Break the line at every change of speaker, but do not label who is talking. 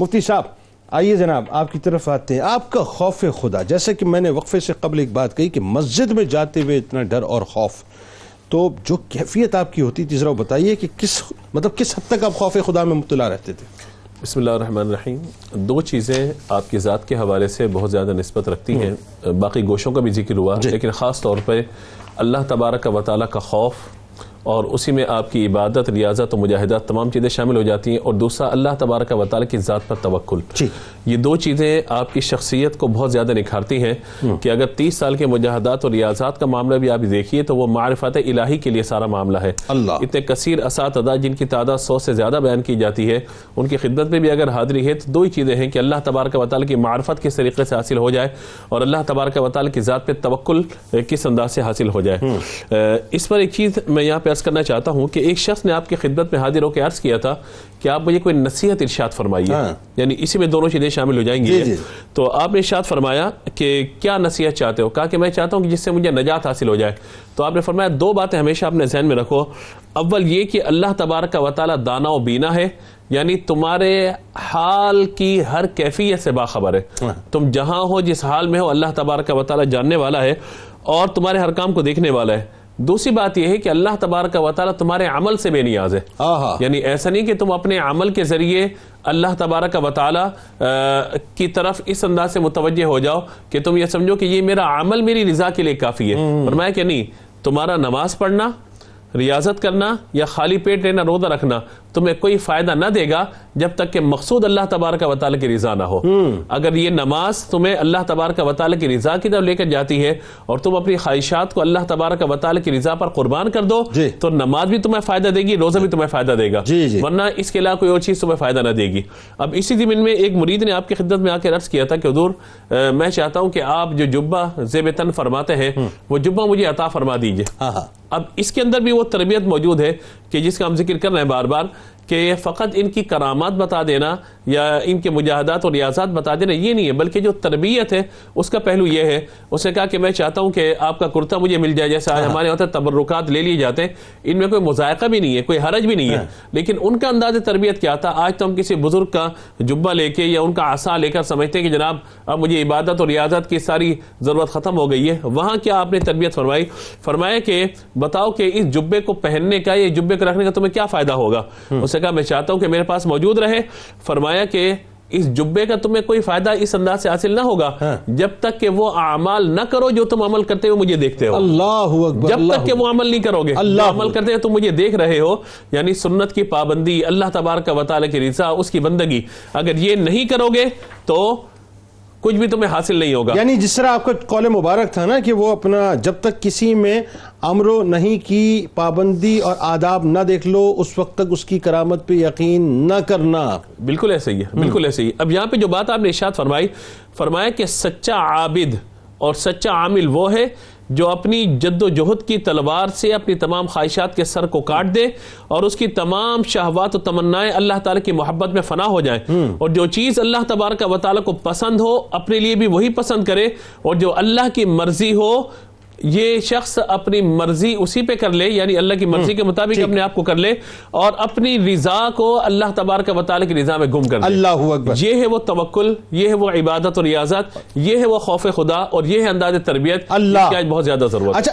مفتی صاحب آئیے جناب آپ کی طرف آتے ہیں۔ آپ کا خوف خدا۔ جیسے کہ میں نے وقفے سے قبل ایک بات کہی کہ مسجد میں جاتے ہوئے اتنا ڈر اور خوف۔ تو جو کیفیت آپ کی ہوتی تھی ذرا بتائیے کہ کس مطلب کس حد تک آپ خوف خدا میں مبتلا رہتے تھے؟
بسم اللہ الرحمن الرحیم۔ دو چیزیں آپ کی ذات کے حوالے سے بہت زیادہ نسبت رکھتی ہیں۔ باقی گوشوں کا بھی ذکر ہوا لیکن خاص طور پہ اللہ تبارک و تعالیٰ کا خوف اور اسی میں آپ کی عبادت ریاضت و مجاہدات تمام چیزیں شامل ہو جاتی ہیں اور دوسرا اللہ تبارک و تعالیٰ کی ذات پر توکل۔
جی۔
یہ دو چیزیں آپ کی شخصیت کو بہت زیادہ نکھارتی ہیں کہ اگر تیس سال کے مجاہدات اور ریاضات کا معاملہ بھی آپ دیکھیے تو وہ معرفت الہی کے لیے سارا معاملہ ہے۔
اللہ۔
اتنے کثیر اساتذہ جن کی تعداد سو سے زیادہ بیان کی جاتی ہے۔ ان کی خدمت میں بھی اگر حاضری ہے تو دو ہی چیزیں ہیں کہ اللہ تبارک و تعالیٰ کی معرفت کس طریقے سے حاصل ہو جائے اور اللہ تبارک و تعالیٰ کی ذات پہ توکل کس انداز سے حاصل ہو جائے۔ اس پر ایک چیز میں یہاں پہ عرض کرنا چاہتا ہوں کہ ایک شخص نے آپ کی خدمت میں حاضر ہو کے عرض کیا تھا کہ آپ مجھے کوئی نصیحت ارشاد فرمائیے۔
ہاں۔
یعنی اسی میں دونوں چیزیں شامل ہو جائیں
جی،
گی
جی۔
تو آپ نے ارشاد فرمایا کہ کیا نصیحت چاہتے ہو؟ کہا کہ میں چاہتا ہوں کہ جس سے مجھے نجات حاصل ہو جائے۔ تو آپ نے فرمایا دو باتیں ہمیشہ اپنے ذہن میں رکھو۔ اول یہ کہ اللہ تبارک و تعالی دانا و بینا ہے۔ یعنی تمہارے حال کی ہر کیفیت سے باخبر ہے۔
ہاں۔
تم جہاں ہو جس حال میں ہو اللہ تبارک و تعالی جاننے والا ہے اور تمہارے ہر کام کو دیکھنے والا ہے۔ دوسری بات یہ ہے کہ اللہ تبارک و تعالی تمہارے عمل سے بے نیاز ہے۔ یعنی ایسا نہیں کہ تم اپنے عمل کے ذریعے اللہ تبارک و تعالی کی طرف اس انداز سے متوجہ ہو جاؤ کہ تم یہ سمجھو کہ یہ میرا عمل میری رضا کے لیے کافی ہے۔ فرمایا کہ نہیں تمہارا نماز پڑھنا ریاضت کرنا یا خالی پیٹ رہنا روزہ رکھنا تمہیں کوئی فائدہ نہ دے گا جب تک کہ مقصود اللہ تبارک و تعالی کی رضا نہ ہو۔ اگر یہ نماز تمہیں اللہ تبارک و تعالی کی رضا کی طرف لے کر جاتی ہے اور تم اپنی خواہشات کو اللہ تبارک و تعالی کی رضا پر قربان کر دو
جی۔
تو نماز بھی تمہیں فائدہ دے گی روزہ بھی تمہیں فائدہ دے گا۔
جی، جی۔
ورنہ اس کے علاوہ کوئی اور چیز تمہیں فائدہ نہ دے گی۔ اب اسی زمین میں ایک مرید نے آپ کی خدمت میں آ کے عرض کیا تھا کہ حضور میں چاہتا ہوں کہ آپ جو جبہ زیب تن فرماتے ہیں وہ جبہ مجھے عطا فرما دیجیے۔
آہا
اب اس کے اندر بھی وہ تربیت موجود ہے کہ جس کا ہم ذکر کر رہے ہیں بار بار کہ فقط ان کی کرامات بتا دینا یا ان کے مجاہدات اور ریاضات بتا دینا یہ نہیں ہے بلکہ جو تربیت ہے اس کا پہلو یہ ہے۔ اس نے کہا کہ میں چاہتا ہوں کہ آپ کا کرتا مجھے مل جائے جیسے آج ہمارے ہوتے تبرکات لے لیے جاتے ہیں۔ ان میں کوئی مذائقہ بھی نہیں ہے کوئی حرج بھی نہیں ہے۔ لیکن ان کا انداز تربیت کیا تھا؟ آج تو ہم کسی بزرگ کا جبہ لے کے یا ان کا عصا لے کر سمجھتے ہیں کہ جناب اب مجھے عبادت اور ریاضت کی ساری ضرورت ختم ہو گئی ہے۔ وہاں کیا آپ نے تربیت فرمائی؟ فرمایا کہ بتاؤ کہ اس جبے کو پہننے کا یا جبے کو رکھنے کا تمہیں کیا فائدہ ہوگا؟ اس نے کہا میں چاہتا ہوں کہ میرے پاس موجود رہے۔ فرمایا کہ اس جبے کا تمہیں کوئی فائدہ اس انداز سے حاصل نہ ہوگا
ہاں۔
جب تک کہ وہ اعمال نہ کرو جو تم عمل کرتے ہو مجھے دیکھتے ہو۔
اللہ اکبر
جب تک کہ وہ عمل نہیں کرو گے
اللہ
عمل کرتے ہیں تم مجھے دیکھ رہے ہو یعنی سنت کی پابندی اللہ تبارک و تعالی کی رضا اس کی بندگی۔ اگر یہ نہیں کرو گے تو کچھ بھی تمہیں حاصل نہیں ہوگا۔
یعنی جس طرح آپ کا قول مبارک تھا نا کہ وہ اپنا جب تک کسی میں امر و نہیں کی پابندی اور آداب نہ دیکھ لو اس وقت تک اس کی کرامت پہ یقین نہ کرنا۔
بالکل ایسے ہی ہے بالکل ایسے ہی۔ اب یہاں پہ جو بات آپ نے ارشاد فرمائی فرمایا کہ سچا عابد اور سچا عامل وہ ہے جو اپنی جد و جہد کی تلوار سے اپنی تمام خواہشات کے سر کو کاٹ دے اور اس کی تمام شہوات و تمنائیں اللہ تعالیٰ کی محبت میں فنا ہو جائیں۔ اور جو چیز اللہ تبارک و تعالیٰ کو پسند ہو اپنے لیے بھی وہی پسند کرے اور جو اللہ کی مرضی ہو یہ شخص اپنی مرضی اسی پہ کر لے یعنی اللہ کی مرضی کے مطابق اپنے آپ کو کر لے اور اپنی رضا کو اللہ تبارک و تعالیٰ کی رضا میں گم کر دے
اللہ اکبر۔
یہ ہے وہ توکل یہ ہے وہ عبادت اور ریاضت یہ ہے وہ خوف خدا اور یہ ہے انداز تربیت۔
اللہ۔
کی آج بہت زیادہ ضرورت ہے۔
اچھا